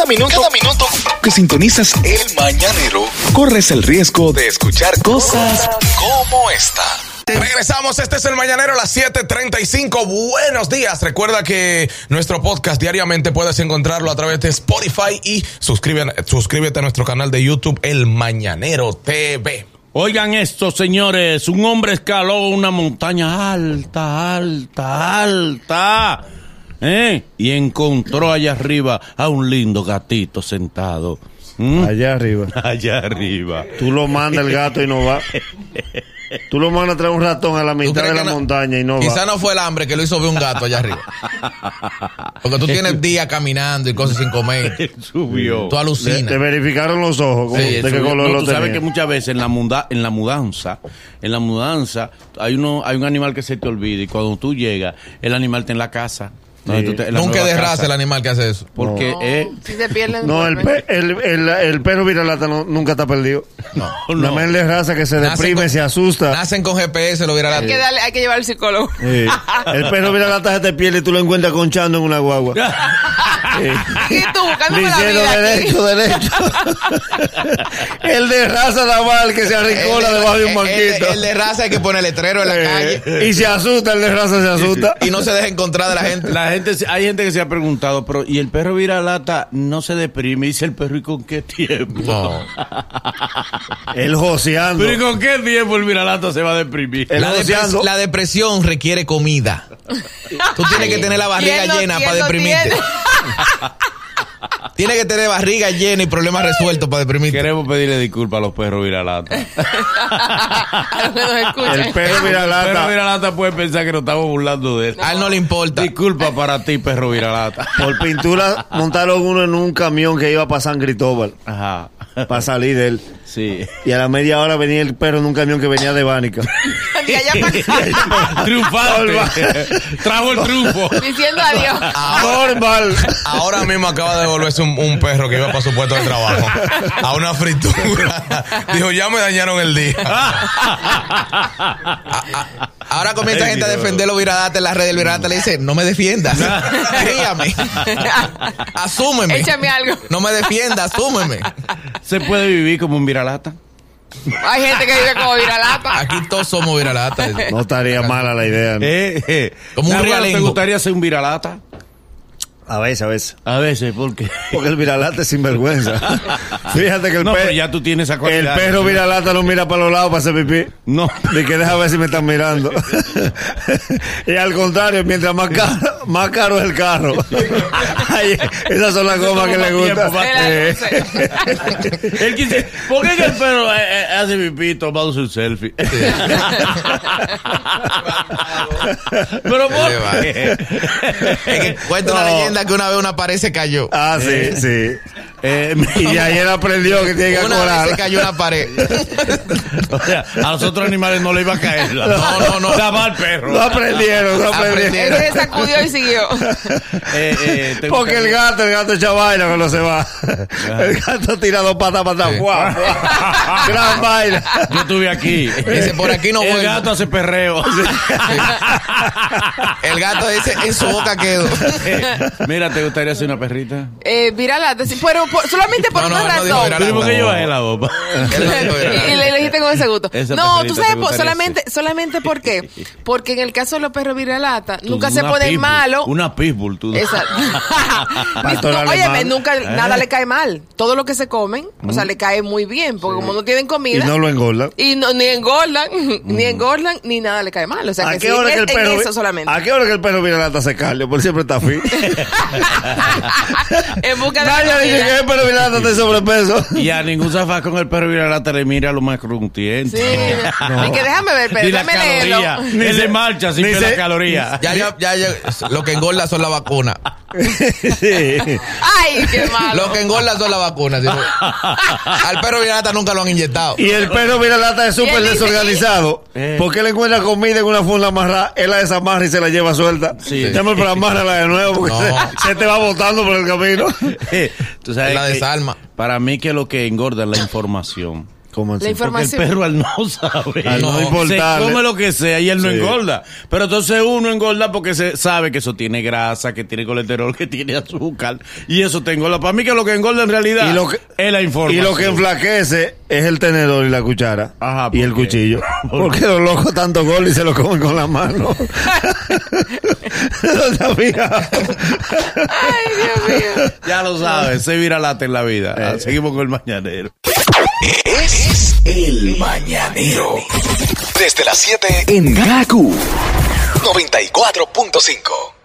Cada minuto, cada minuto que sintonizas el mañanero, corres el riesgo de escuchar cosas como esta. Regresamos, este es el Mañanero a las 7.35. Buenos días. Recuerda que nuestro podcast diariamente puedes encontrarlo a través de Spotify y suscríbete, suscríbete a nuestro canal de YouTube, El Mañanero TV. Oigan esto, señores. Un hombre escaló una montaña alta, alta, alta. ¿Eh? Y encontró allá arriba a un lindo gatito sentado. ¿Mm? Allá arriba. Allá arriba. Tú lo mandas el gato y no va. Tú lo mandas a traer un ratón a la ¿Tú mitad de la no- montaña y no Quizá va. no fue el hambre que lo hizo ver un gato allá arriba. Porque tú tienes días caminando y cosas sin comer. Subió. Tú Te, alucinas. te verificaron los ojos como- Sí, de qué color No, lo tú sabes que muchas veces en la, muda- en la mudanza, en la mudanza, hay uno, hay un animal que se te olvida y cuando tú llegas, el animal está en la casa. Te- la Nunca nueva es de casa. raza el animal que hace eso. Porque eh, Si se pierden. No, el, pe- el, el, el perro viralata no- nunca está perdido. No. Una mente de raza que se Nacen deprime, con- se asusta. Nacen con GPS, lo viera Hay que, darle, hay que llevar al psicólogo. Sí. El perro viralata se te pierde y tú lo encuentras conchando en una guagua. y tú buscándome la vida aquí. derecho, derecho. el de raza más, el que se arrincola debajo de un banquito. el- el de raza hay que poner letrero en la calle. Y se asusta, el de raza se asusta. Y no se deja encontrar de la gente. la gente, hay gente que se ha preguntado, pero ¿y el perro viralata no se deprime? Dice el perro, ¿y con qué tiempo? No. El joseando. ¿Pero y con qué tiempo el viralata se va a deprimir? El La, depres- joseando. la depresión requiere comida. Tú tienes que tener la barriga ¿Quién no- llena para deprimirte. Tiene? Que tener barriga llena y problemas resueltos para deprimirte. Queremos pedirle disculpas a los perros viralata. El perro El perro viralata. viralata puede pensar que nos estamos burlando de él. A él no le importa. Disculpa para ti, perro viralata. Por pintura montaron uno en un camión que iba para San Cristóbal. Ajá. Para salir de él. Sí. Y a la media hora venía el perro en un camión que venía de Bánica. De allá para. Trajo el triunfo. Diciendo adiós. Normal. Ahora mismo acaba de devolverse un, un perro que iba para su puesto de trabajo a una fritura. Dijo, ya me dañaron el día. A- a- Ahora comienza Ay, gente a Dios. defender los viradates en las redes. El viradate le dice, no me defiendas. Críame. Asúmeme. Échame algo. No me defiendas, asúmeme. ¿Se puede vivir como un viralata? Hay gente que vive como viralata. Aquí todos somos viralatas. No estaría mala la idea. ¿no? Eh, eh. Como un ¿Te gustaría ser un viralata? A veces, a veces. A veces, porque. Porque el viralata es sinvergüenza. Fíjate que el, No, pe- pero ya tú tienes esa el perro viralata no mira para los lados para hacer pipí. No. De que deja ver si me están mirando. y al contrario, mientras más caro, más caro es el carro. Ay, esas son las gomas que le gustan. ¿Por qué que el perro eh, eh, hace pipí tomando su selfie? Pero ¿por qué? Es que cuenta una No. Que una vez una pared se cayó. ah, sí, sí. Eh, Y ayer aprendió que tiene que Una vez se cayó una pared. o sea, a los otros animales no le iba a caer. la- No, no, no. Estaba al perro. No aprendieron, no aprendieron. Él se sacudió y siguió. Eh, eh, Porque el gato, el gato echa vaina cuando se va. El gato tira dos patas para atrás. Gran vaina. Yo estuve aquí. Dice, por aquí no El gato hace perreo. El gato dice, en su boca quedó. Mira, ¿te gustaría ser una perrita? Eh, viralata, sí, pero por- solamente por No, no, una no razón. viralata. Pero ¿por qué yo bajé la no viralata. y le elegiste con ese gusto. Esa No, tú sabes, por- solamente, solamente por qué. Porque en el caso de los perros viralata, nunca se ponen pitbull, malos. Una pitbull, tú. Exacto. No, óyeme, nunca ¿Eh? nada le cae mal. Todo lo que se comen, o sea, le cae muy bien, porque como no tienen Y comida. no lo engordan. Y no, ni engordan, ni engordan, ni nada le cae mal. O sea, ¿A que qué sí, hora en, que el perro eso solamente. ¿A qué hora que el perro viene a la cardio? Por siempre está fit. en busca de Nadie la dice que el perro sobrepeso. Y a ningún zafá con el perro viralata le mira lo más crujiente. Sí, y que déjame ver, pero déjame leerlo. Ni se- marcha sin la caloría. Ya, ya, ya, ya, lo que engorda son las vacunas. Sí. Ay, qué malo. Lo que engorda son las vacunas. Al perro virata nunca lo han inyectado. Y el perro viene a la lata es súper desorganizado. Eh. Porque él encuentra comida en una funda amarrada, él la desamarra y se la lleva suelta. Sí. Llama para amárrala de nuevo porque No. se, se te va botando por el camino. Tú sabes La que desalma. Para mí que lo que engorda es la información. ¿Cómo así? La Porque el información. perro al no sabe. Al no se importarle. come lo que sea y él no engorda. Pero entonces uno engorda porque se sabe que eso tiene grasa, que tiene colesterol, que tiene azúcar. Y eso te engorda. Para mí que lo que engorda en realidad Y lo que- es la Y información. lo que enflaquece es el tenedor y la cuchara. Ajá, y ¿por el qué? cuchillo. ¿Por Porque los locos tanto gol y se lo comen con la mano. ¿No? Ay, Dios mío. Ya lo sabes, se vira lata en la vida. Eh. Seguimos con el mañanero. Es el mañanero. Desde las 7 en Gaku 94.5.